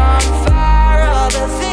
Everything's all